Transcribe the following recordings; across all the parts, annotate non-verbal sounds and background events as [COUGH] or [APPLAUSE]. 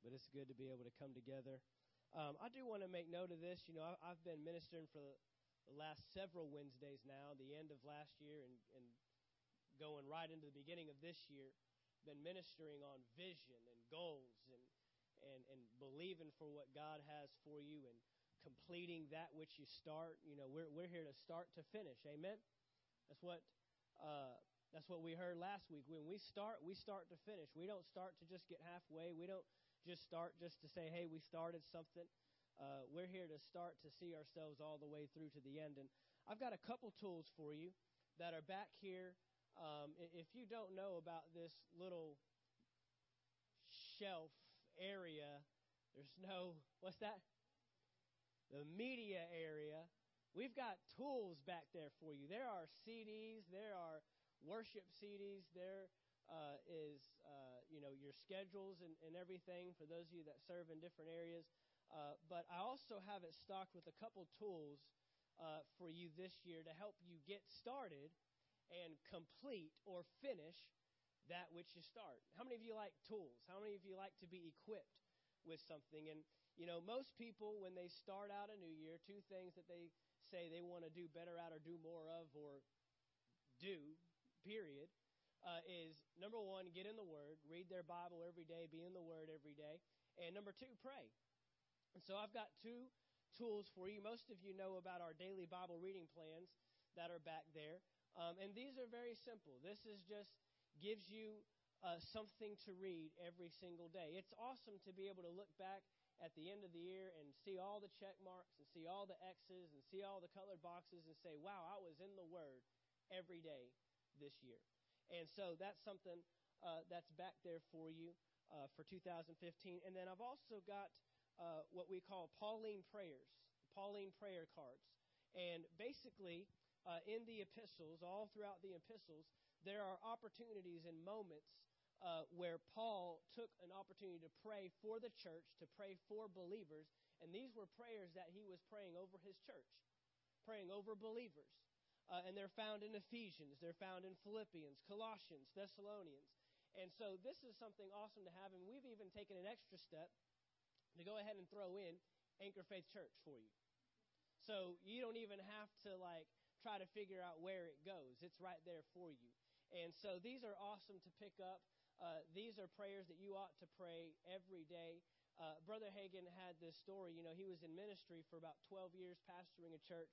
but it's good to be able to come together. Um, I do want to make note of this. You know, I, I've been ministering for the, the last several Wednesdays now, the end of last year and, and going right into the beginning of this year. Been ministering on vision and goals and and, and believing for what God has for you and completing that which you start. You know, we're we're here to start to finish. Amen. That's what uh, that's what we heard last week. When we start, we start to finish. We don't start to just get halfway. We don't just start just to say, "Hey, we started something." Uh, we're here to start to see ourselves all the way through to the end. And I've got a couple tools for you that are back here. Um, if you don't know about this little shelf area. There's no, what's that? The media area. We've got tools back there for you. There are CDs, there are worship CDs, there uh, is, uh, you know, your schedules and, and everything for those of you that serve in different areas. Uh, but I also have it stocked with a couple tools uh, for you this year to help you get started and complete or finish that which you start. How many of you like tools? How many of you like to be equipped with something? And, you know, most people, when they start out a new year, two things that they say they want to do better at or do more of or do, period, uh, is number one, get in the Word, read their Bible every day, be in the Word every day. And number two, pray. And so I've got two tools for you. Most of you know about our daily Bible reading plans that are back there. Um, and these are very simple. This is just gives you uh, something to read every single day. It's awesome to be able to look back at the end of the year and see all the check marks and see all the X's and see all the colored boxes and say, wow, I was in the Word every day this year. And so that's something uh, that's back there for you uh, for 2015. And then I've also got uh, what we call Pauline prayers, Pauline prayer cards. And basically, uh, in the epistles, all throughout the epistles, there are opportunities and moments uh, where Paul took an opportunity to pray for the church, to pray for believers, and these were prayers that he was praying over his church, praying over believers. Uh, and they're found in Ephesians, they're found in Philippians, Colossians, Thessalonians. And so this is something awesome to have, and we've even taken an extra step to go ahead and throw in Anchor Faith Church for you. So you don't even have to like try to figure out where it goes. It's right there for you. And so these are awesome to pick up. Uh, these are prayers that you ought to pray every day. Uh, Brother Hagin had this story. You know, he was in ministry for about 12 years, pastoring a church,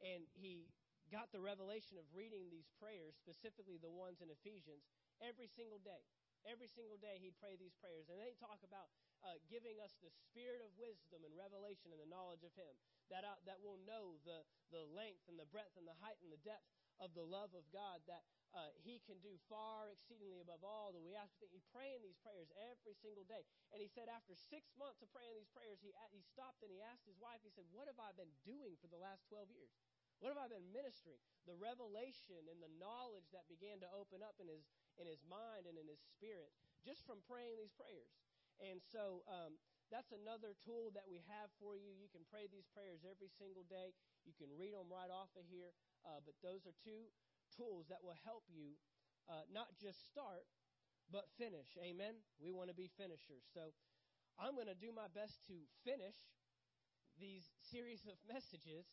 and he got the revelation of reading these prayers, specifically the ones in Ephesians, every single day. Every single day he'd pray these prayers. And they talk about uh, giving us the spirit of wisdom and revelation and the knowledge of him, that, uh, that will know the, the length and the breadth and the height and the depth of the love of God, that uh, he can do far exceedingly above all that we ask. He praying these prayers every single day. And he said after six months of praying these prayers, he, he stopped and he asked his wife, he said, What have I been doing for the last 12 years? What have I been ministering? The revelation and the knowledge that began to open up in his, in his mind and in his spirit just from praying these prayers. And so um, that's another tool that we have for you. You can pray these prayers every single day. You can read them right off of here. Uh, but those are two tools that will help you uh, not just start, but finish. Amen? We want to be finishers. So I'm going to do my best to finish these series of [LAUGHS] messages.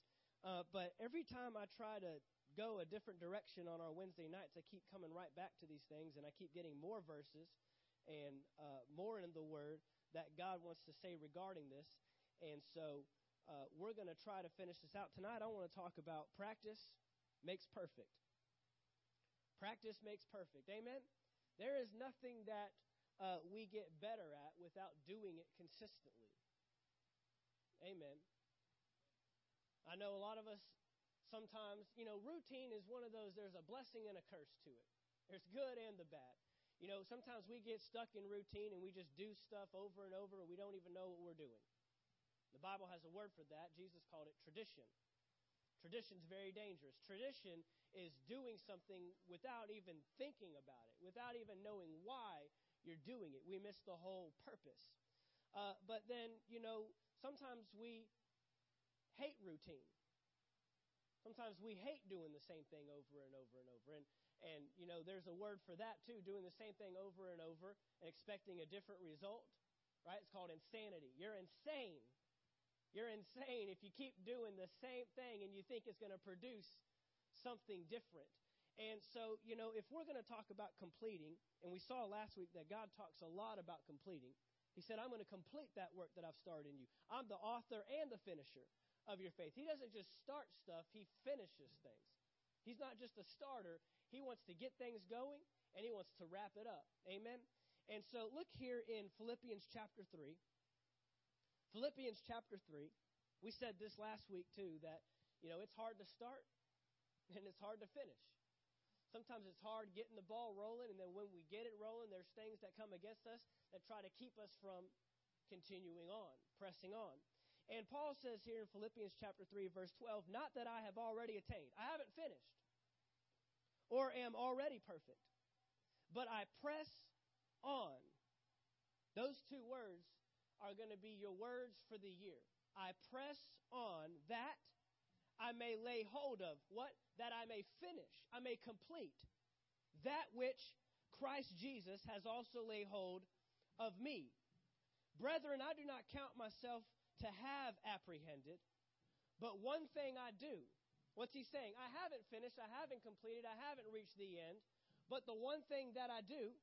Uh, but every time I try to go a different direction on our Wednesday nights, I keep coming right back to these things, and I keep getting more verses and uh, more in the Word that God wants to say regarding this. And so uh, we're going to try to finish this out. Tonight, I want to talk about practice makes perfect. Practice makes perfect. Amen? There is nothing that uh, we get better at without doing it consistently. Amen. I know a lot of us sometimes, you know, routine is one of those, there's a blessing and a curse to it. There's good and the bad. You know, sometimes we get stuck in routine and we just do stuff over and over and we don't even know what we're doing. The Bible has a word for that. Jesus called it tradition. Tradition is very dangerous. Tradition is doing something without even thinking about it, without even knowing why you're doing it. We miss the whole purpose. Uh, but then, you know, sometimes we hate routine. Sometimes we hate doing the same thing over and over and over. And, and, you know, there's a word for that too doing the same thing over and over and expecting a different result. right? It's called insanity. You're insane. You're insane if you keep doing the same thing and you think it's going to produce something different. And so, you know, if we're going to talk about completing, and we saw last week that God talks a lot about completing, He said, I'm going to complete that work that I've started in you. I'm the author and the finisher of your faith. He doesn't just start stuff, He finishes things. He's not just a starter, He wants to get things going and He wants to wrap it up. Amen? And so look here in Philippians chapter 3. Philippians chapter 3. We said this last week too that, you know, it's hard to start and it's hard to finish. Sometimes it's hard getting the ball rolling, and then when we get it rolling, there's things that come against us that try to keep us from continuing on, pressing on. And Paul says here in Philippians chapter 3, verse 12, not that I have already attained, I haven't finished, or am already perfect, but I press on. Those two words are going to be your words for the year. I press on that I may lay hold of. What? That I may finish, I may complete that which Christ Jesus has also laid hold of me. Brethren, I do not count myself to have apprehended, but one thing I do. What's he saying? I haven't finished, I haven't completed, I haven't reached the end, but the one thing that I do,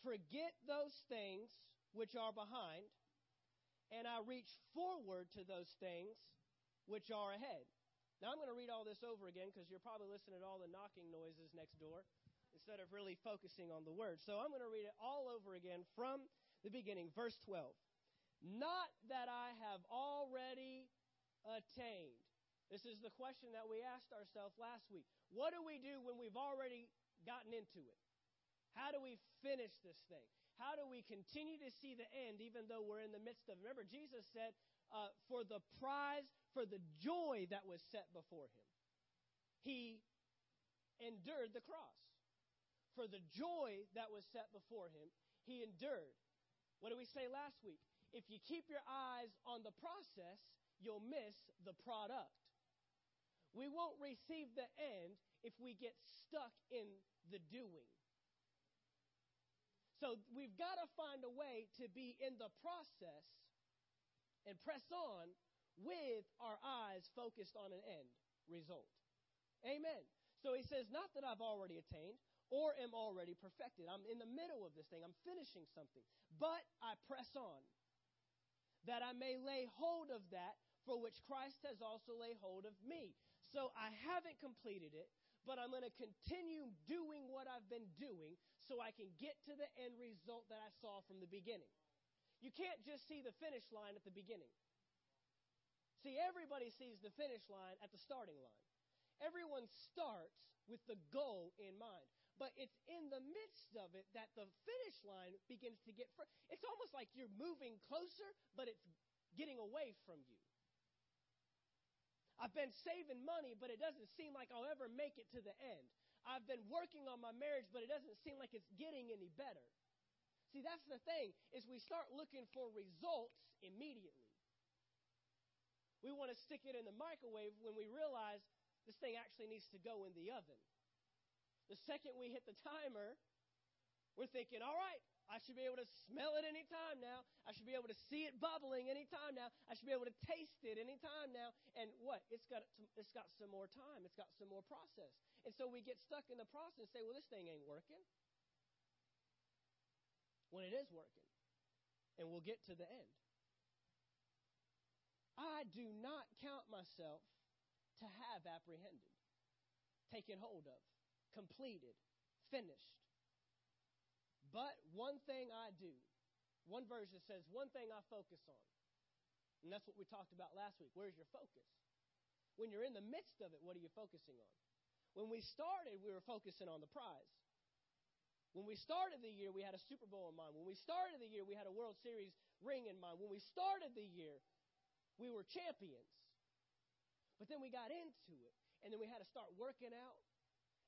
forget those things which are behind, and I reach forward to those things which are ahead. Now, I'm going to read all this over again because you're probably listening to all the knocking noises next door instead of really focusing on the word. So I'm going to read it all over again from the beginning, verse 12. Not that I have already attained. This is the question that we asked ourselves last week. What do we do when we've already gotten into it? How do we finish this thing? How do we continue to see the end even though we're in the midst of it? Remember, Jesus said, uh, for the prize, for the joy that was set before him, he endured the cross. For the joy that was set before him, he endured. What did we say last week? If you keep your eyes on the process, you'll miss the product. We won't receive the end if we get stuck in the doing. So we've got to find a way to be in the process and press on with our eyes focused on an end result. Amen. So he says, Not that I've already attained or am already perfected. I'm in the middle of this thing, I'm finishing something. But I press on that I may lay hold of that for which Christ has also laid hold of me. So I haven't completed it, but I'm going to continue doing what I've been doing so I can get to the end result that I saw from the beginning. You can't just see the finish line at the beginning. See, everybody sees the finish line at the starting line. Everyone starts with the goal in mind. But it's in the midst of it that the finish line begins to get. Fr- it's almost like you're moving closer, but it's getting away from you. I've been saving money, but it doesn't seem like I'll ever make it to the end. I've been working on my marriage, but it doesn't seem like it's getting any better. See, that's the thing is we start looking for results immediately. We want to stick it in the microwave when we realize this thing actually needs to go in the oven. The second we hit the timer, we're thinking, all right, I should be able to smell it anytime now. I should be able to see it bubbling anytime now. I should be able to taste it anytime now. And what? It's got it's got some more time. It's got some more process. And so we get stuck in the process and say, well, this thing ain't working. When it is working. And we'll get to the end. I do not count myself to have apprehended, taken hold of, completed, finished. But one thing I do, one version says, one thing I focus on. And that's what we talked about last week. Where's your focus? When you're in the midst of it, what are you focusing on? When we started, we were focusing on the prize. When we started the year, we had a Super Bowl in mind. When we started the year, we had a World Series ring in mind. When we started the year, we were champions. But then we got into it, and then we had to start working out,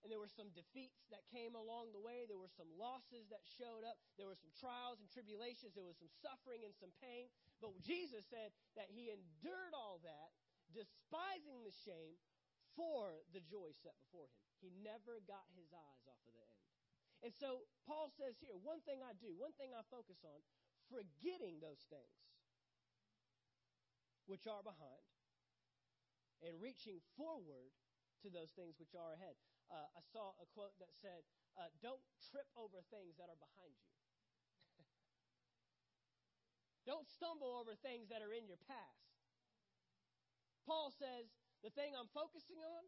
and there were some defeats that came along the way. There were some losses that showed up. There were some trials and tribulations. There was some suffering and some pain. But Jesus said that he endured all that, despising the shame for the joy set before him. He never got his eyes off of the end. And so Paul says here one thing I do, one thing I focus on, forgetting those things which are behind and reaching forward to those things which are ahead. Uh, I saw a quote that said, uh, Don't trip over things that are behind you. [LAUGHS] Don't stumble over things that are in your past. Paul says, The thing I'm focusing on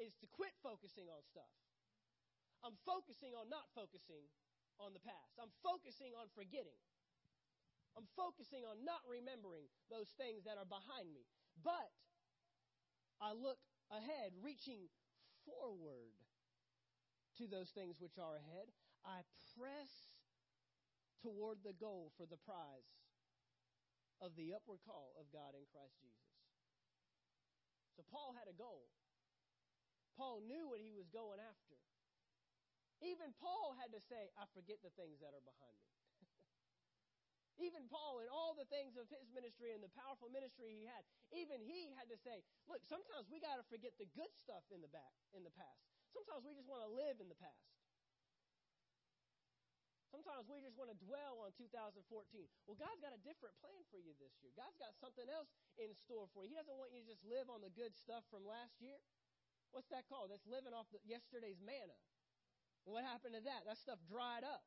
is to quit focusing on stuff. I'm focusing on not focusing on the past. I'm focusing on forgetting. I'm focusing on not remembering those things that are behind me. But I look ahead, reaching forward to those things which are ahead. I press toward the goal for the prize of the upward call of God in Christ Jesus. So Paul had a goal. Paul knew what he was going after. Even Paul had to say, I forget the things that are behind me. Even Paul, and all the things of his ministry and the powerful ministry he had, even he had to say, look, sometimes we got to forget the good stuff in the back in the past. Sometimes we just want to live in the past. Sometimes we just want to dwell on 2014. Well, God's got a different plan for you this year. God's got something else in store for you. He doesn't want you to just live on the good stuff from last year. What's that called? That's living off the, yesterday's manna. What happened to that? That stuff dried up.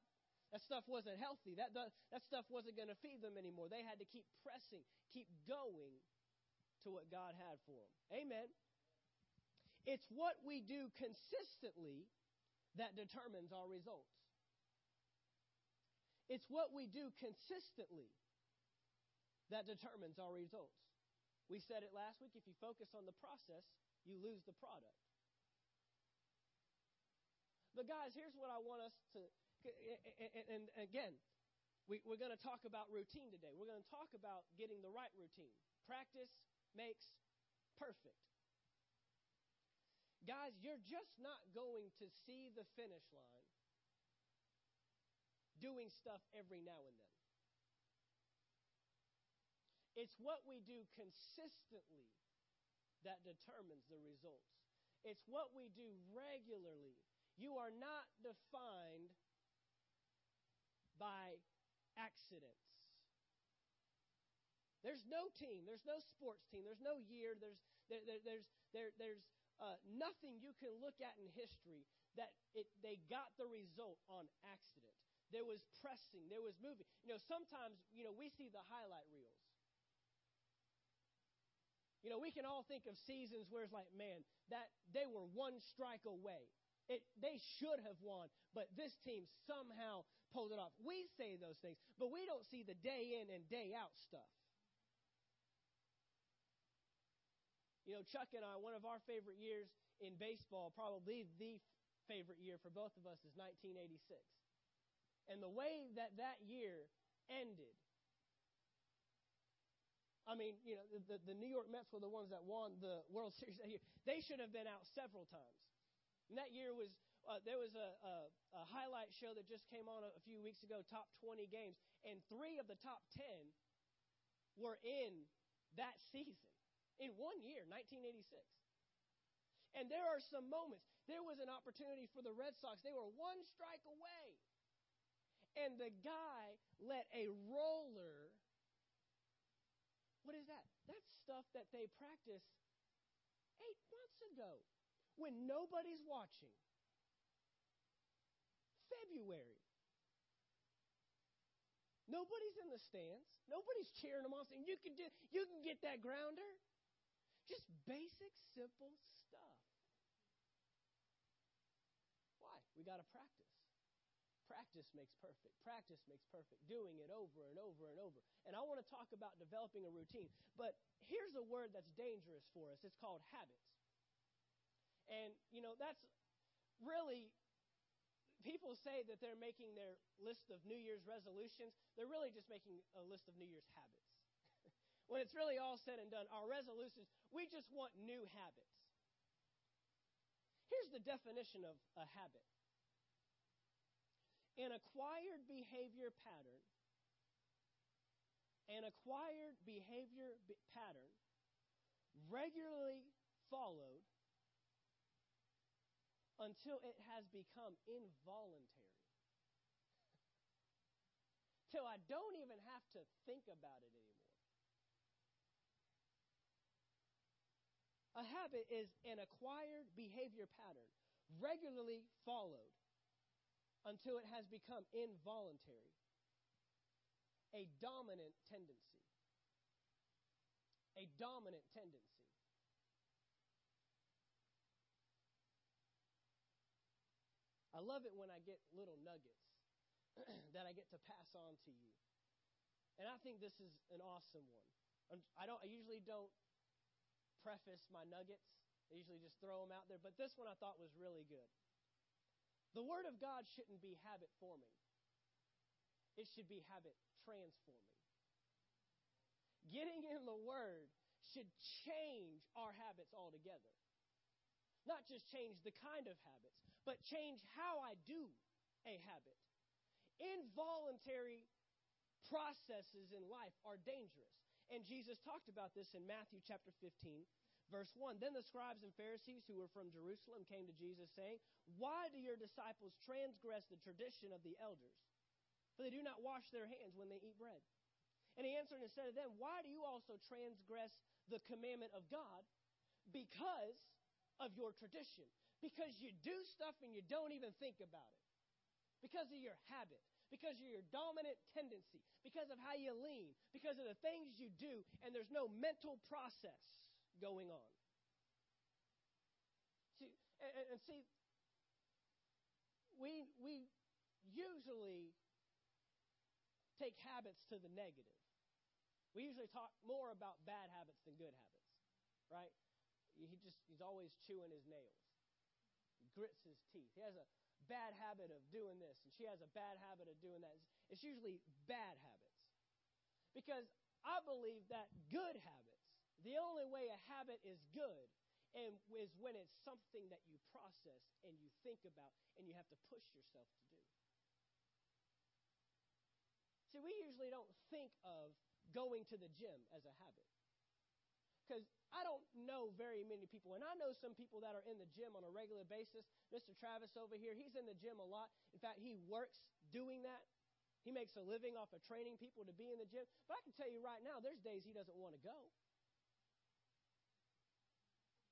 That stuff wasn't healthy. That, that, that stuff wasn't going to feed them anymore. They had to keep pressing, keep going to what God had for them. Amen. It's what we do consistently that determines our results. It's what we do consistently that determines our results. We said it last week if you focus on the process, you lose the product. But, guys, here's what I want us to, and, again, we, we're going to talk about routine today. We're going to talk about getting the right routine. Practice makes perfect. Guys, you're just not going to see the finish line doing stuff every now and then. It's what we do consistently that determines the results. It's what we do regularly you are not defined by accidents. There's no team. There's no sports team. There's no year. There's there, there, there's there, there's uh, nothing you can look at in history that it, they got the result on accident. There was pressing. There was moving. You know, sometimes you know we see the highlight reels. You know, we can all think of seasons where it's like, man, that they were one strike away. It, they should have won, but this team somehow pulled it off. We say those things, but we don't see the day in and day out stuff. You know, Chuck and I, one of our favorite years in baseball, probably the favorite year for both of us, is 1986. And the way that that year ended, I mean, you know, the, the New York Mets were the ones that won the World [LAUGHS] Series that year. They should have been out several times. And that year was uh, there was a, a, a highlight show that just came on a, a few weeks ago, top 20 games, and three of the top 10 were in that season in one year, 1986. And there are some moments. There was an opportunity for the Red Sox. They were one strike away. And the guy let a roller. What is that? That's stuff that they practice eight months ago when nobody's watching. February. Nobody's in the stands. Nobody's cheering them on saying, you can do you can get that grounder. Just basic, simple stuff. Why? We got to practice. Practice makes perfect. Practice makes perfect. Doing it over and over and over. And I want to talk about developing a routine. But here's a word that's dangerous for us it's called habits. And, you know, that's really, people say that they're making their list of New Year's resolutions. They're really just making a list of New Year's habits. [LAUGHS] when it's really all said and done, our resolutions, we just want new habits. Here's the definition of a habit an acquired behavior pattern, an acquired behavior pattern regularly followed until it has become involuntary. [LAUGHS] till I don't even have to think about it anymore. A habit is an acquired behavior pattern, regularly followed until it has become involuntary, a dominant tendency. A dominant tendency. I love it when I get little nuggets [CLEARS THROAT] that I get to pass on to you. And I think this is an awesome one. I don't I usually don't preface my nuggets. I usually just throw them out there, but this one I thought was really good. The word of God shouldn't be habit forming. It should be habit transforming. Getting in the word should change our habits altogether. Not just change the kind of habits, but change how I do a habit. Involuntary processes in life are dangerous. And Jesus talked about this in Matthew chapter 15, verse 1. Then the scribes and Pharisees who were from Jerusalem came to Jesus, saying, Why do your disciples transgress the tradition of the elders? For they do not wash their hands when they eat bread. And he answered and said to them, Why do you also transgress the commandment of God? Because of your tradition. Because you do stuff and you don't even think about it. Because of your habit because of your dominant tendency, because of how you lean, because of the things you do, and there's no mental process going on. See, and, and see, we we usually take habits to the negative. We usually talk more about bad habits than good habits, right? He just he's always chewing his nails. Grits his teeth. He has a bad habit of doing this and she has a bad habit of doing that. It's usually bad habits. Because I believe that good habits, the only way a habit is good and is when it's something that you process and you think about and you have to push yourself to do. See, we usually don't think of going to the gym as a habit. Because I don't know very many people, and I know some people that are in the gym on a regular basis. Mr. Travis over here, he's in the gym a lot. In fact, he works doing that. He makes a living off of training people to be in the gym. But I can tell you right now, there's days he doesn't want to go.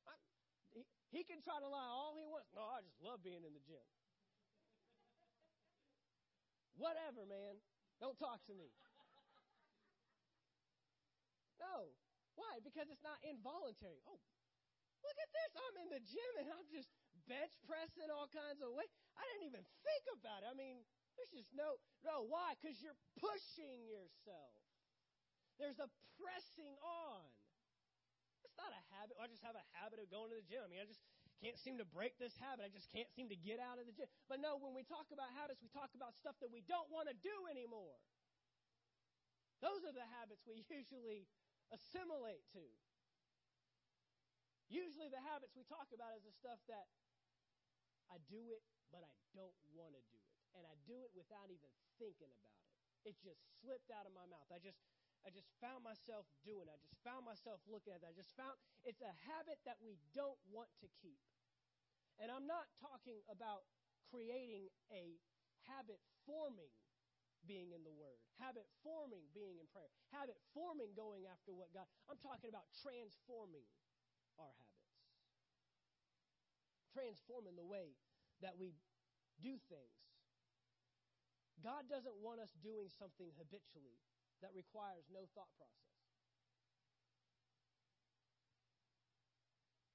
I, he, he can try to lie all he wants. No, I just love being in the gym. Whatever, man. Don't talk to me. No, why? Because it's not involuntary. Oh, look at this. I'm in the gym and I'm just bench pressing all kinds of weight. I didn't even think about it. I mean, there's just no, no. Why? Because you're pushing yourself. There's a pressing on. It's not a habit. I just have a habit of going to the gym. I mean, I just can't seem to break this habit. I just can't seem to get out of the gym. But no, when we talk about habits, we talk about stuff that we don't want to do anymore. Those are the habits we [LAUGHS] usually assimilate to. Usually, the habits we talk about is the stuff that I do it, but I don't want to do it. And I do it without even thinking about it. It just slipped out of my mouth. I just I just found myself doing it. I just found myself looking at it. I just found it's a habit that we don't want to keep. And I'm not talking about creating a habit forming being in the Word, habit forming being in prayer, habit forming going after what God. I'm talking about transforming our habits, transforming the way that we do things. God doesn't want us doing something habitually that requires no thought process.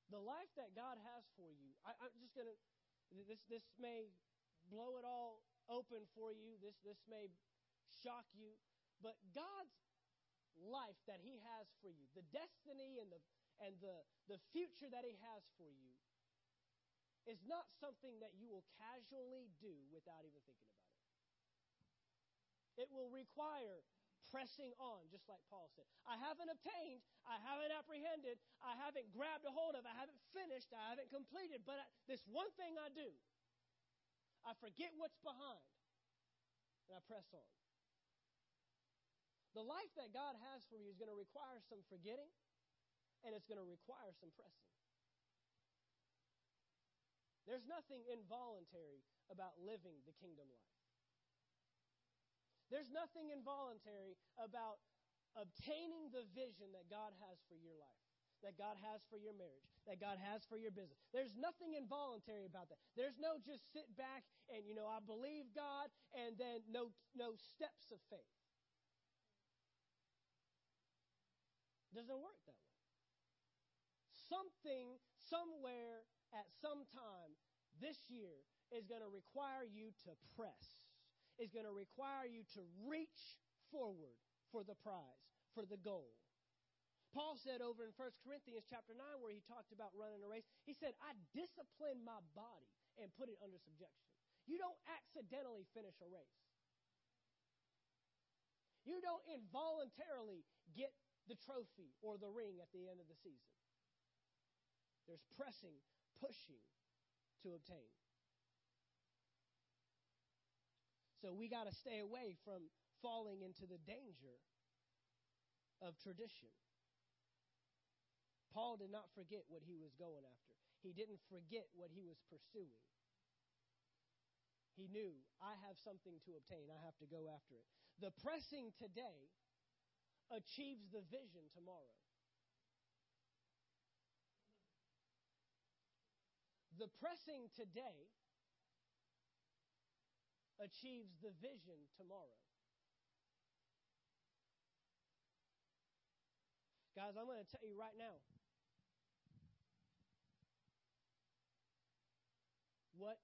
The life that God has for you, I, am just going to, this, this may blow it all open for you. This, this may shock you. But God's life that He has for you, the destiny and the, and the, the future that He has for you, is not something that you will casually do without even thinking about it. It will require pressing on, just like Paul said. I haven't obtained, I haven't apprehended, I haven't grabbed a hold of, I haven't finished, I haven't completed, but I, this one thing I do. I forget what's behind, and I press on. The life that God has for you is going to require some forgetting, and it's going to require some pressing. There's nothing involuntary about living the kingdom life. There's nothing involuntary about obtaining the vision that God has for your life, that God has for your marriage, that God has for your business. There's nothing involuntary about that. There's no just sit back and, you know, I believe God and then no, no steps of faith. Doesn't work that way. Something, somewhere, at some time this year is going to require you to press, is going to require you to reach forward for the prize, for the goal. Paul said over in 1 Corinthians chapter 9, where he talked about running a race, he said, I discipline my body and put it under subjection. You don't accidentally finish a race. You don't involuntarily get the trophy or the ring at the end of the season. There's pressing, pushing to obtain. So we got to stay away from falling into the danger of tradition. Paul did not forget what he was going after. He didn't forget what he was pursuing. He knew, I have something to obtain. I have to go after it. The pressing today achieves the vision tomorrow. The pressing today achieves the vision tomorrow. Guys, I'm going to tell you right now what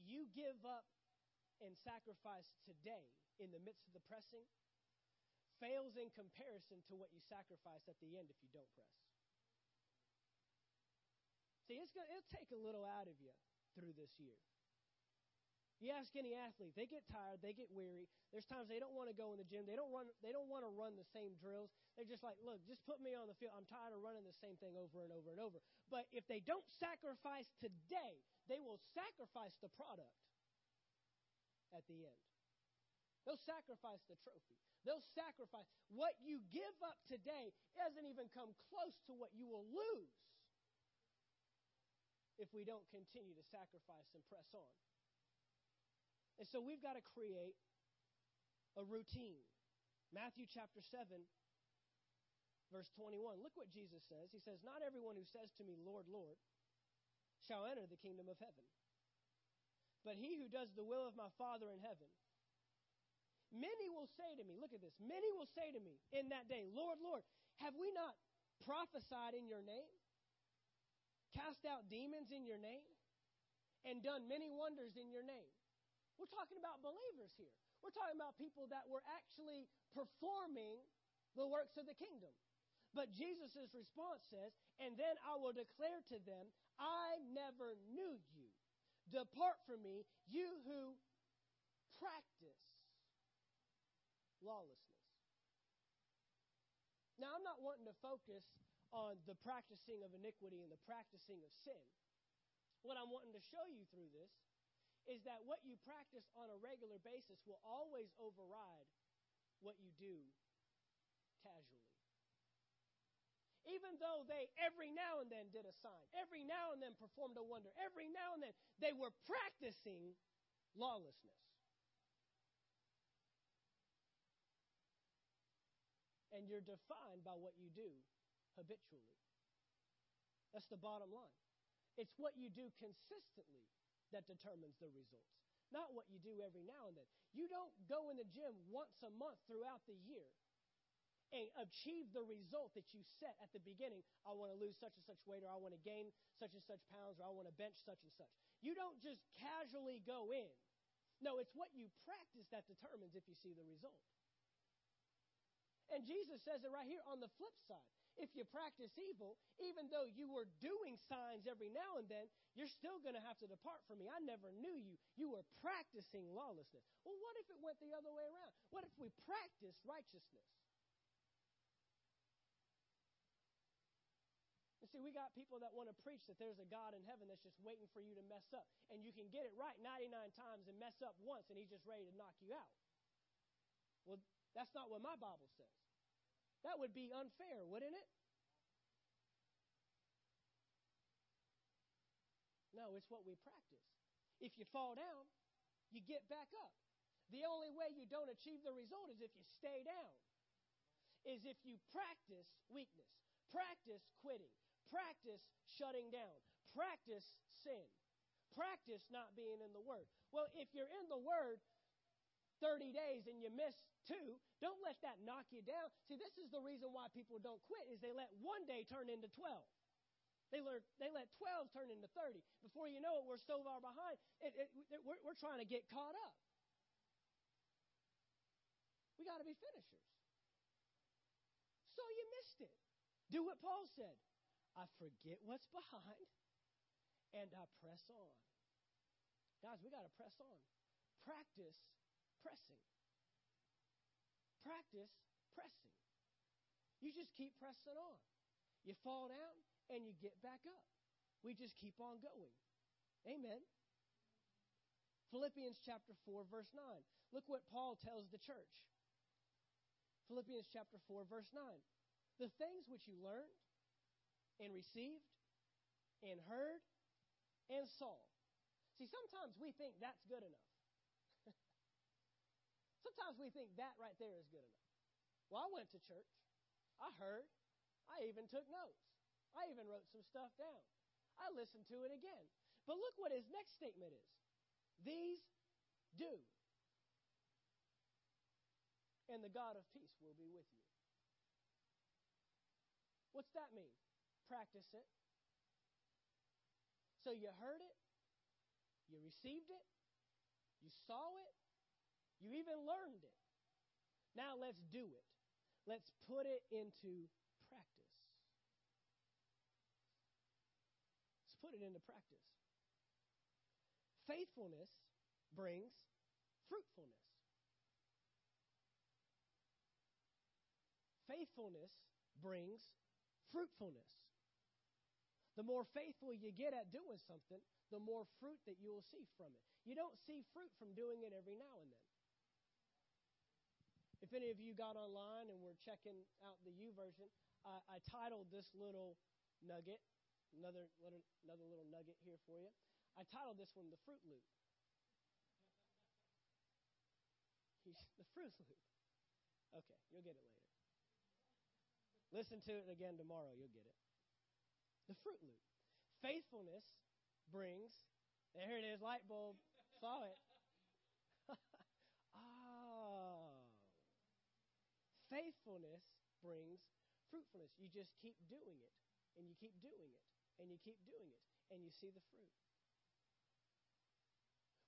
you give up and sacrifice today in the midst of the pressing fails in comparison to what you sacrifice at the end if you don't press. See, it's gonna, it'll take a little out of you through this year. You ask any athlete, they get tired, they get weary. There's times they don't want to go in the gym. They don't run they don't want to run the same drills. They're just like, "Look, just put me on the field. I'm tired of running the same thing over and over and over." But if they don't sacrifice today, they will sacrifice the product at the end. They'll sacrifice the trophy. They'll sacrifice what you give up today doesn't even come close to what you will lose if we don't continue to sacrifice and press on. And so we've got to create a routine. Matthew chapter 7, verse 21. Look what Jesus says. He says, Not everyone who says to me, Lord, Lord, shall enter the kingdom of heaven, but he who does the will of my Father in heaven. Many will say to me, look at this, many will say to me in that day, Lord, Lord, have we not prophesied in your name? Cast out demons in your name? And done many wonders in your name? We're talking about believers here. We're talking about people that were actually performing the works of the kingdom. But Jesus' response says, And then I will declare to them, I never knew you. Depart from me, you who practice lawlessness. Now, I'm not wanting to focus on the practicing of iniquity and the practicing of sin. What I'm wanting to show you through this is that what you practice on a regular basis will always override what you do casually. Even though they every now and then did a sign, every now and then performed a wonder, every now and then they were practicing lawlessness. And you're defined by what you do habitually. That's the bottom line. It's what you do consistently that determines the results, not what you do every now and then. You don't go in the gym once a month throughout the year and achieve the result that you set at the beginning. I want to lose such and such weight, or I want to gain such and such pounds, or I want to bench such and such. You don't just casually go in. No, it's what you practice that determines if you see the result. And Jesus says it right here on the flip side if you practice evil, even though you were doing signs every now and then, you're still going to have to depart from me. I never knew you. You were practicing lawlessness. Well, what if it went the other way around? What if we practiced righteousness? You see, we got people that want to preach that there's a God in heaven that's just waiting for you to mess up. And you can get it right 99 times and mess up once, and he's just ready to knock you out. Well, that's not what my Bible says. That would be unfair, wouldn't it? No, it's what we practice. If you fall down, you get back up. The only way you don't achieve the result is if you stay down, is if you practice weakness, practice quitting, practice shutting down, practice sin, practice not being in the Word. Well, if you're in the Word 30 days and you miss two, don't let that knock you down. See, this is the reason why people don't quit is they let one day turn into 12. They, learn, they let 12 turn into 30. Before you know it, we're so far behind. It, it, we're, we're trying to get caught up. We got to be finishers. So you missed it. Do what Paul said. I forget what's behind and I press on. Guys, we got to press on. Practice pressing. Practice pressing. You just keep pressing on. You fall down and you get back up. We just keep on going. Amen. Philippians chapter 4, verse 9. Look what Paul tells the church. Philippians chapter 4, verse 9. The things which you learned and received and heard and saw. See, sometimes we think that's good enough. Sometimes we think that right there is good enough. Well, I went to church. I heard. I even took notes. I even wrote some stuff down. I listened to it again. But look what his next statement is. These do and the God of peace will be with you. What's that mean? Practice it. So you heard it, you received it, you saw it, you even learned it. Now let's do it. Let's put it into practice. Let's put it into practice. Faithfulness brings fruitfulness. faithfulness brings fruitfulness. The more faithful you get at doing something, the more fruit that you will see from it. You don't see fruit from doing it every now and then. If any of you got online and were checking out the YouVersion, I, I titled this little nugget, another little, another little nugget here for you. I titled this one the Fruit Loop. the Fruit Loop. Okay, you'll get it later. Listen to it again tomorrow, you'll get it. The fruit loop. Faithfulness brings, there it is, light bulb. Saw it. oh. Faithfulness brings fruitfulness. You just keep doing it, and you keep doing it, and you keep doing it, and you see the fruit.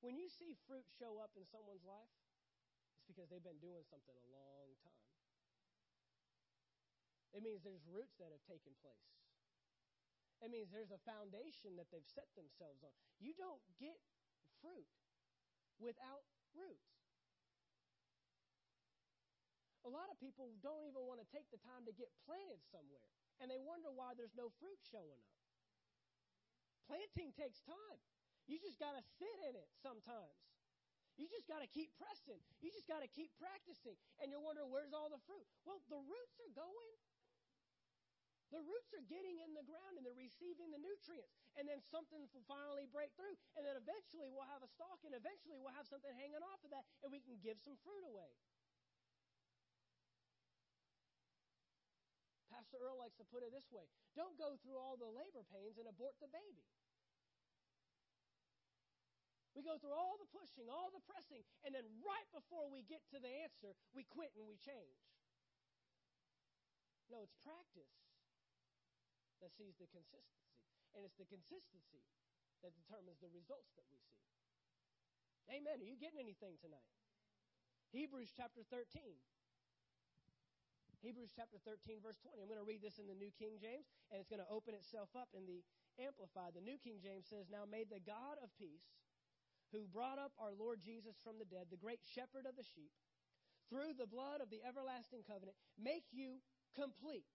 When you see fruit show up in someone's life, it's because they've been doing something a long time. It means there's roots that have taken place. It means there's a foundation that they've set themselves on. You don't get fruit without roots. A lot of people don't even want to take the time to get planted somewhere, and they wonder why there's no fruit showing up. Planting takes time. You just got to sit in it sometimes. You just got to keep pressing. You just got to keep practicing. And you're wondering, where's all the fruit? Well, the roots are going. The roots are getting in the ground and they're receiving the nutrients. And then something will finally break through. And then eventually we'll have a stalk and eventually we'll have something hanging off of that and we can give some fruit away. Pastor Earl likes to put it this way don't go through all the labor pains and abort the baby. We go through all the pushing, all the pressing, and then right before we get to the answer, we quit and we change. No, it's practice that sees the consistency. And it's the consistency that determines the results that we see. Amen. Are you getting anything tonight? Hebrews chapter 13. Hebrews chapter 13, verse 20. I'm going to read this in the New King James, and it's going to open itself up in the Amplified. The New King James says, Now may the God of peace, who brought up our Lord Jesus from the dead, the great shepherd of the sheep, through the blood of the everlasting covenant, make you complete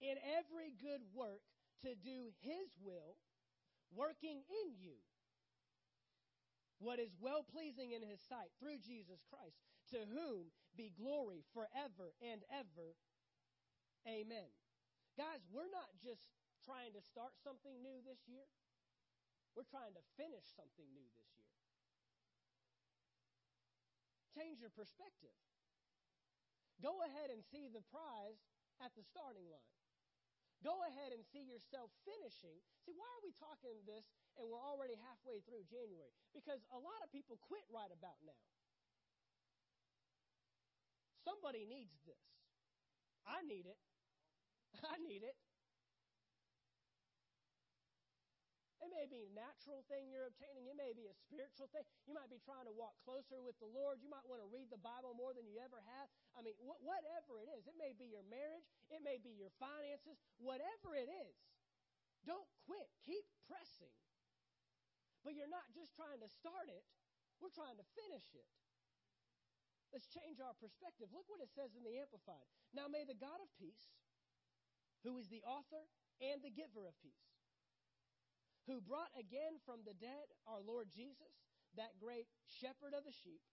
in every good work to do His will, working in you what is well pleasing in His sight through Jesus Christ, to whom be glory forever and ever. Amen. Guys, we're not just trying to start something new this year, we're trying to finish something new this year. change your perspective. Go ahead and see the prize at the starting line. Go ahead and see yourself finishing. See, why are we talking this and we're already halfway through January? Because a lot of people quit right about now. Somebody needs this. I need it. [LAUGHS] I need it. It may be a natural thing you're obtaining. It may be a spiritual thing. You might be trying to walk closer with the Lord. You might want to read the Bible more than you ever have. I mean, wh- whatever it is. It may be your marriage. It may be your finances. Whatever it is. Don't quit. Keep pressing. But you're not just trying to start it, we're trying to finish it. Let's change our perspective. Look what it says in the Amplified. Now may the God of peace, who is the author and the giver of peace, who brought again from the dead our Lord Jesus, that great shepherd of the sheep,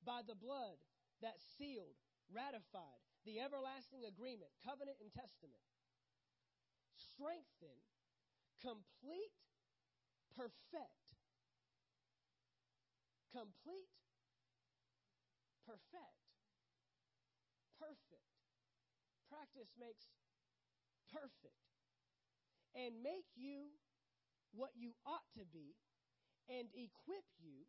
by the blood that sealed, ratified the everlasting agreement, covenant, and testament, strengthen, complete, perfect, complete, perfect, perfect. Practice makes perfect. And make you what you ought to be and equip you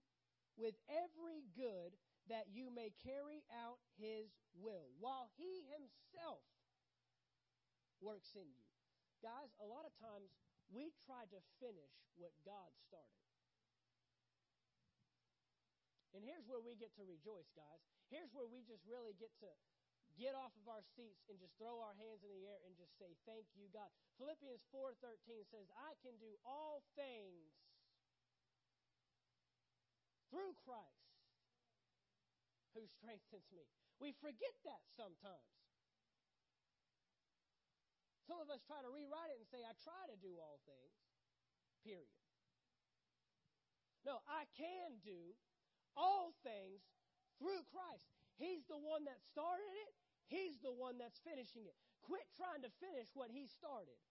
with every good that you may carry out his will while he himself works in you. Guys, a lot of times we try to finish what God started. And here's where we get to rejoice, guys. Here's where we just really get to get off of our seats and just throw our hands in the air and just say thank you god. Philippians 4.13 says i can do all things through christ who strengthens me. We forget that sometimes. Some of us try to rewrite it and say i try to do all things period. No i can do all things through christ He's the one that started it. He's the one that's finishing it. Quit trying to finish what He started.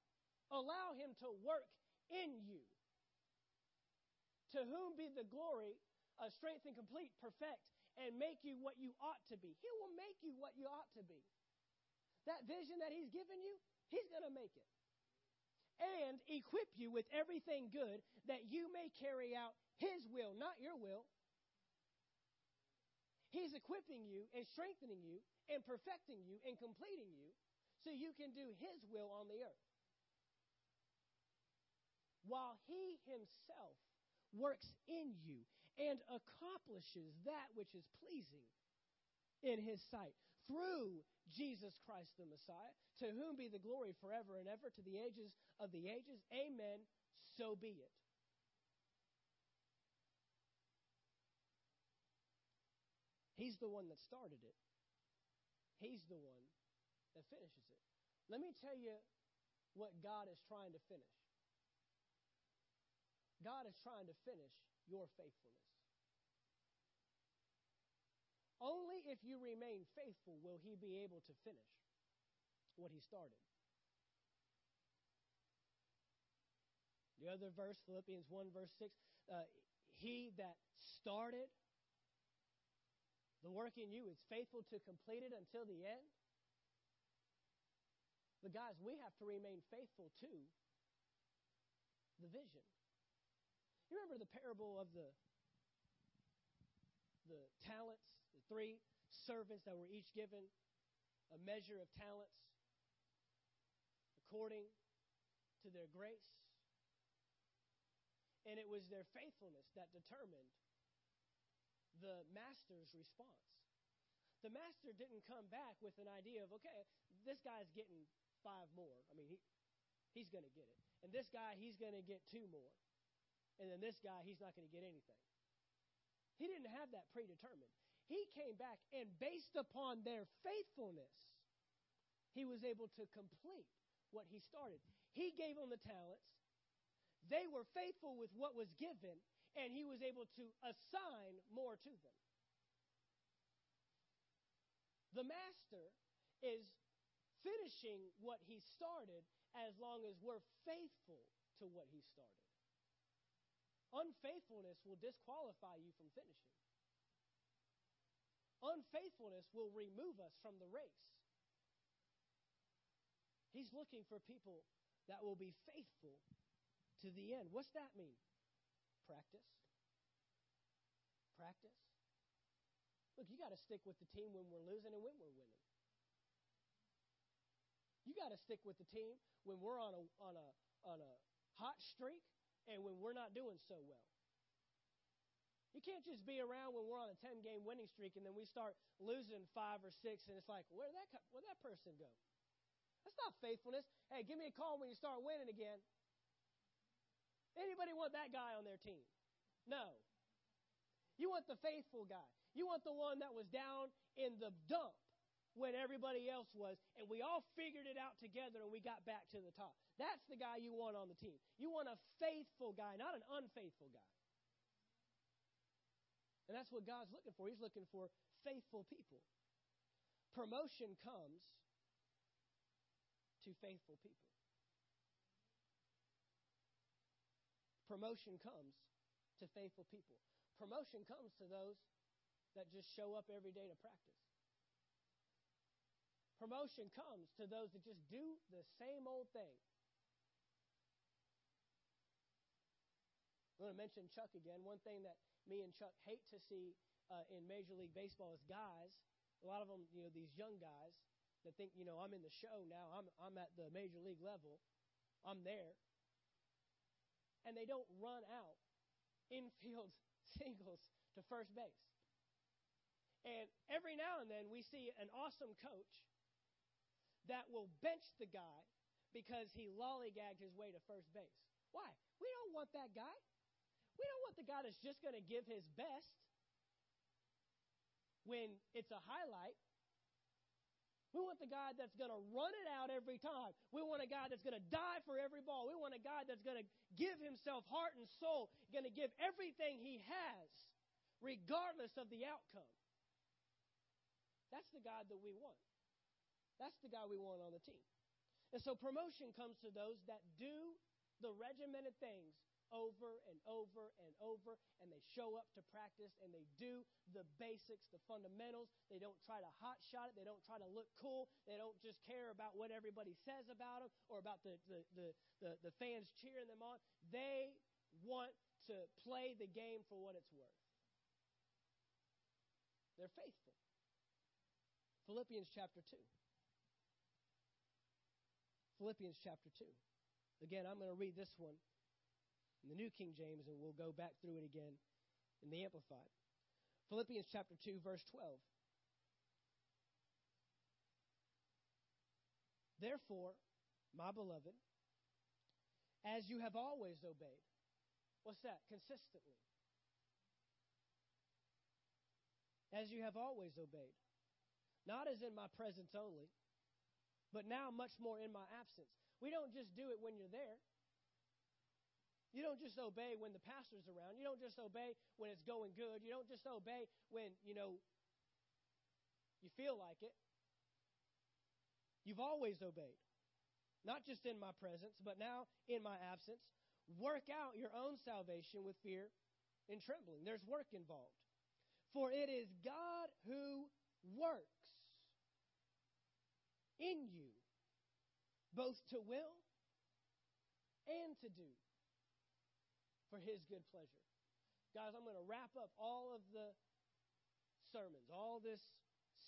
Allow Him to work in you. To whom be the glory, uh, strength and complete, perfect, and make you what you ought to be. He will make you what you ought to be. That vision that He's given you, He's going to make it. And equip you with everything good that you may carry out His will, not your will. He's equipping you and strengthening you and perfecting you and completing you so you can do His will on the earth. While He Himself works in you and accomplishes that which is pleasing in His sight through Jesus Christ the Messiah, to whom be the glory forever and ever to the ages of the ages. Amen. So be it. He's the one that started it. He's the one that finishes it. Let me tell you what God is trying to finish. God is trying to finish your faithfulness. Only if you remain faithful will He be able to finish what He started. The other verse, Philippians 1, verse 6 uh, He that started the work in you is faithful to complete it until the end. But, guys, we have to remain faithful to the vision. You remember the parable of the, the talents, the three servants that were each given a measure of talents according to their grace? And it was their faithfulness that determined the master's response. The master didn't come back with an idea of, okay, this guy's getting five more. I mean, he, he's going to get it. And this guy, he's going to get two more. And then this guy, he's not going to get anything. He didn't have that predetermined. He came back, and based upon their faithfulness, he was able to complete what he started. He gave them the talents. They were faithful with what was given, and he was able to assign more to them. The master is finishing what he started as long as we're faithful to what he started. Unfaithfulness will disqualify you from finishing. unfaithfulness will remove us from the race. He's looking for people that will be faithful to the end. What's that mean? Practice. Practice. Look, you got to stick with the team when we're losing and when we're winning. You got to stick with the team when we're on a on a on a hot streak and when we're not doing so well. You can't just be around when we're on a 10 game winning streak and then we start losing five or six and it's like, where did that, where'd that person go? That's not faithfulness. Hey, give me a call when you start winning again. Anybody want that guy on their team? No. You want the faithful guy. You want the one that was down in the dump when everybody else was, and we all figured it out together and we got back to the top. That's the guy you want on the team. You want a faithful guy, not an unfaithful guy. And that's what God's looking for. He's looking for faithful people. Promotion comes to faithful people. Promotion comes to faithful people. Promotion comes to those that just show up every day to practice. Promotion comes to those that just do the same old thing. I'm going to mention Chuck again. One thing that me and Chuck hate to see uh, in Major League Baseball is guys. A lot of them, you know, these young guys that think, you know, I'm in the show now. I'm I'm at the major league level. I'm there. And they don't run out infield [LAUGHS] singles to first base. And every now and then we see an awesome coach that will bench the guy because he lollygagged his way to first base. Why? We don't want that guy. We don't want the guy that's just going to give his best when it's a highlight. We want the guy that's going to run it out every time. We want a guy that's going to die for every ball. We want a guy that's going to give himself heart and soul, going to give everything he has, regardless of the outcome. That's the guy that we want. That's the guy we want on the team. And so promotion comes to those that do the regimented things over and over and over, and they show up to practice and they do the basics, the fundamentals. They don't try to hot shot it. They don't try to look cool. They don't just care about what everybody says about them or about the, the, the, the, the fans cheering them on. They want to play the game for what it's worth. They're faithful. Philippians chapter 2. Philippians chapter 2. Again, I'm going to read this one in the New King James, and we'll go back through it again in the Amplified. Philippians chapter 2, verse 12. Therefore, my beloved, as you have always obeyed, what's that? Consistently. As you have always obeyed, not as in my presence only, but now much more in my absence. We don't just do it when you're there. You don't just obey when the pastor's around. You don't just obey when it's going good. You don't just obey when, you know, you feel like it. You've always obeyed. Not just in my presence, but now in my absence. Work out your own salvation with fear and trembling. There's work involved. For it is God who works in you, both to will and to do for his good pleasure. Guys, I'm going to wrap up all of the sermons, all this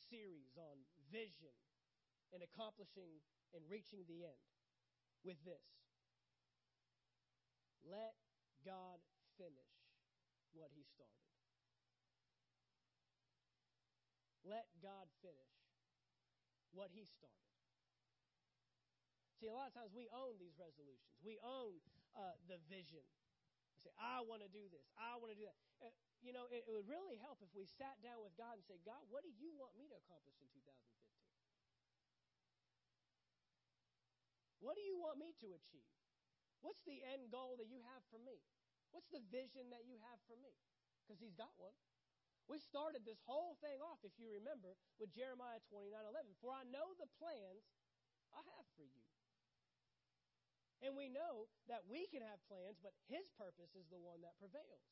series on vision and accomplishing and reaching the end with this. Let God finish what he started. Let God finish what he started. See, a lot of times we own these resolutions. We own uh, the vision say, I want to do this. I want to do that. Uh, you know, it, it would really help if we sat down with God and said, God, what do you want me to accomplish in 2015? What do you want me to achieve? What's the end goal that you have for me? What's the vision that you have for me? Because he's got one. We started this whole thing off, if you remember, with Jeremiah 29 11. For I know the plans I have for you, and we know that we can have plans, but His purpose is the one that prevails.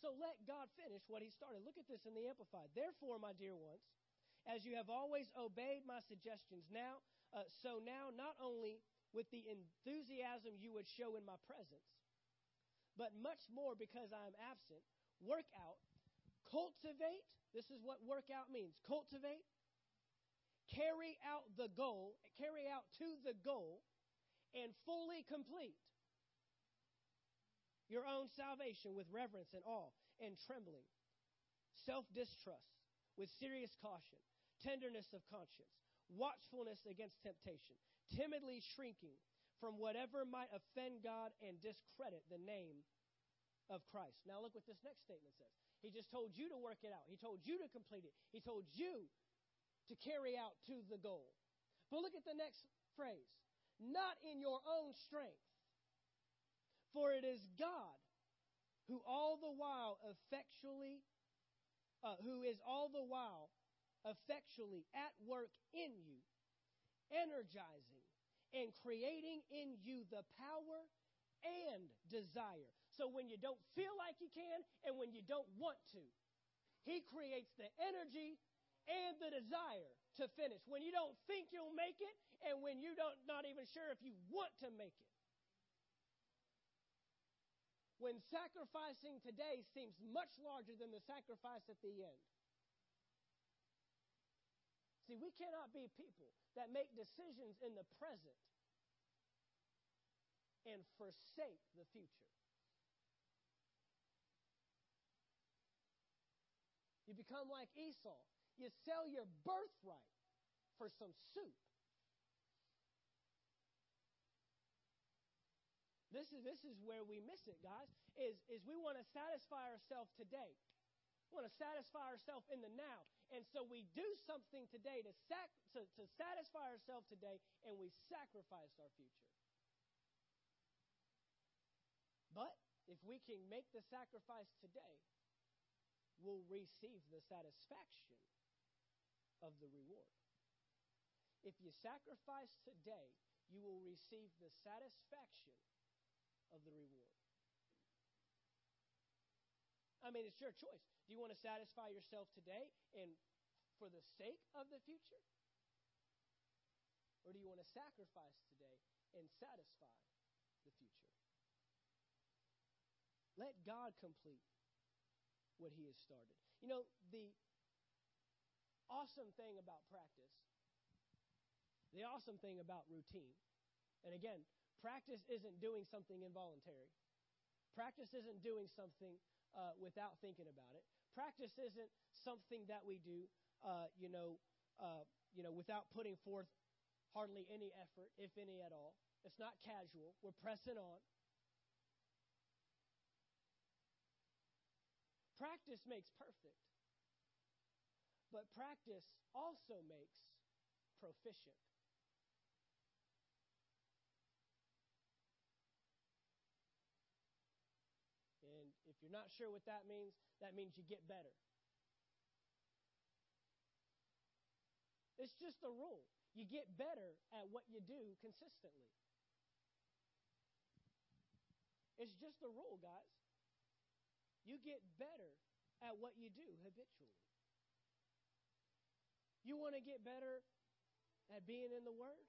So let God finish what he started. Look at this in the Amplified. Therefore, my dear ones, as you have always obeyed my suggestions, now, uh, so now, not only with the enthusiasm you would show in my presence, but much more because I am absent, work out, cultivate. This is what workout means cultivate, carry out the goal, carry out to the goal, and fully complete your own salvation with reverence and awe and trembling, self distrust with serious caution, tenderness of conscience, watchfulness against temptation, timidly shrinking from whatever might offend God and discredit the name of Christ. Now, look what this next statement says. He just told you to work it out, He told you to complete it, He told you to carry out to the goal. But look at the next phrase not in your own strength, for it is God who all the while effectually, uh, who is all the while effectually at work in you, energizing and creating in you the power and desire. So when you don't feel like you can and when you don't want to, He creates the energy and the desire to finish. When you don't think you'll make it and when you don't not even sure if you want to make it. When sacrificing today seems much larger than the sacrifice at the end. See, we cannot be people that make decisions in the present and forsake the future. You become like Esau. You sell your birthright for some soup. This is, this is where we miss it, guys, is, is we want to satisfy ourselves today. We want to satisfy ourselves in the now. And so we do something today to, sac- to, to satisfy ourselves today, and we sacrifice our future. But if we can make the sacrifice today, we'll receive the satisfaction of the reward. If you sacrifice today, you will receive the satisfaction of the reward. I mean, it's your choice. Do you want to satisfy yourself today and for the sake of the future? Or do you want to sacrifice today and satisfy the future? Let God complete what He has started. You know, the awesome thing about practice, the awesome thing about routine, and again, Practice isn't doing something involuntary. Practice isn't doing something uh, without thinking about it. Practice isn't something that we do, uh, you know, uh, you know, without putting forth hardly any effort, if any at all. It's not casual. We're pressing on. Practice makes perfect, but practice also makes proficient. And if you're not sure what that means, that means you get better. It's just a rule. You get better at what you do consistently. It's just a rule, guys. You get better at what you do habitually. You want to get better at being in the Word?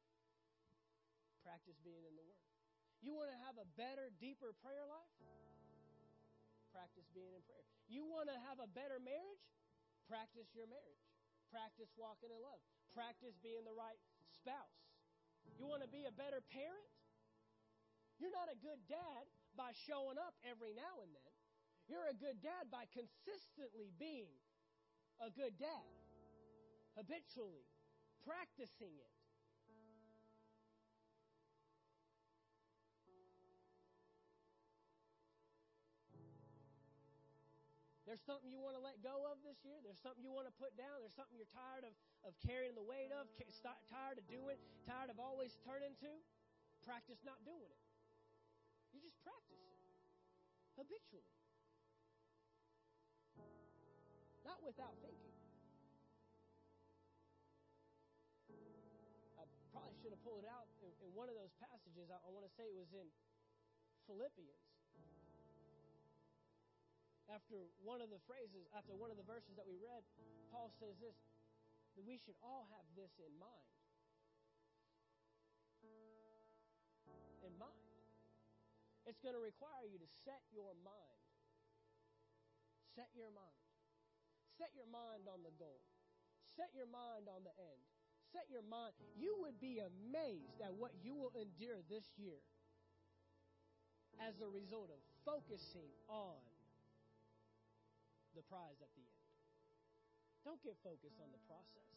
Practice being in the Word. You want to have a better, deeper prayer life? practice being in prayer. You want to have a better marriage? Practice your marriage. Practice walking in love. Practice being the right spouse. You want to be a better parent? You're not a good dad by showing up every now and then. You're a good dad by consistently being a good dad, habitually practicing it. There's something you want to let go of this year. There's something you want to put down. There's something you're tired of, of carrying the weight of, tired of doing, tired of always turning to. Practice not doing it. You just practice it habitually, not without thinking. Should have pulled it out in, in one of those passages. I, I want to say it was in Philippians after one of the phrases, after one of the verses that we read, Paul says this that we should all have this in mind. In mind. It's going to require you to set your mind. Set your mind. Set your mind on the goal. Set your mind on the end. Set your mind. You would be amazed at what you will endure this year as a result of focusing on the prize at the end. Don't get focused on the process.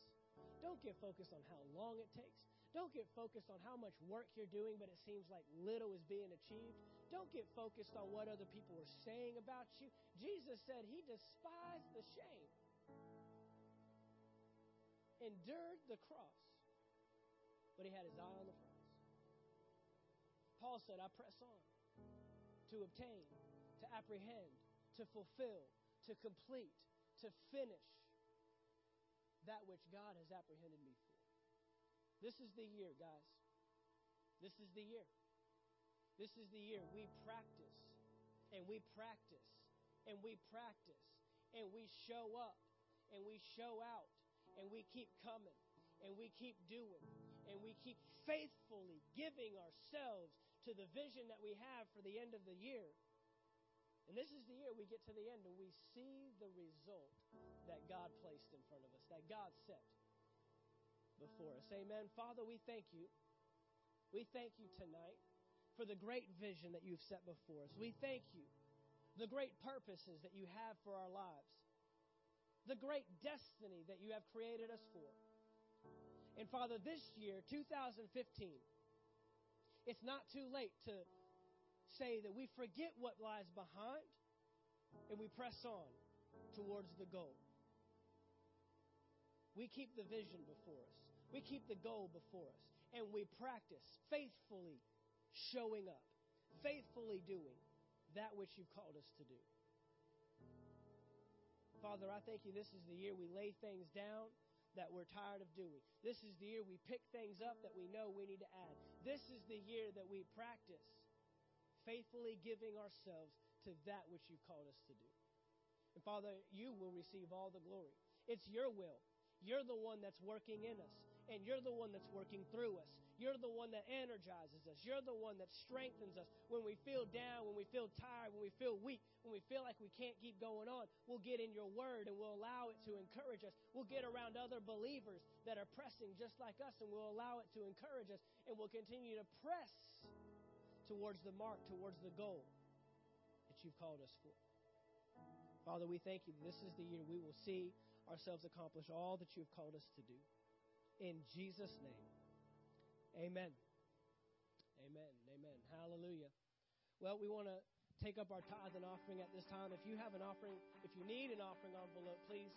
Don't get focused on how long it takes. Don't get focused on how much work you're doing, but it seems like little is being achieved. Don't get focused on what other people are saying about you. Jesus said he despised the shame, endured the cross, but he had his eye on the prize. Paul said, I press on to obtain, to apprehend, to fulfill, to complete, to finish that which God has apprehended me for. This is the year, guys. This is the year. This is the year we practice and we practice and we practice and we show up and we show out and we keep coming and we keep doing and we keep faithfully giving ourselves to the vision that we have for the end of the year. And this is the year we get to the end and we see the result that God placed in front of us, that God set before us. Amen. Father, we thank you. We thank you tonight for the great vision that you've set before us. We thank you the great purposes that you have for our lives, the great destiny that you have created us for. And Father, this year, 2015, it's not too late to say that we forget what lies behind and we press on towards the goal. We keep the vision before us. We keep the goal before us and we practice faithfully showing up, faithfully doing that which you've called us to do. Father, I thank you. This is the year we lay things down that we're tired of doing. This is the year we pick things up that we know we need to add. This is the year that we practice faithfully giving ourselves to that which you've called us to do. And Father, you will receive all the glory. It's your will. You're the one that's working in us and you're the one that's working through us. You're the one that energizes us. You're the one that strengthens us. When we feel down, when we feel tired, when we feel weak, when we feel like we can't keep going on, we'll get in your word and we'll allow it to encourage us. We'll get around other believers that are pressing just like us and we'll allow it to encourage us and we'll continue to press towards the mark, towards the goal that you've called us for. Father, we thank you. This is the year we will see ourselves accomplish all that you've called us to do. In Jesus' name. Amen. Amen. Amen. Hallelujah. Well, we want to take up our tithe and offering at this time. If you have an offering, if you need an offering envelope, please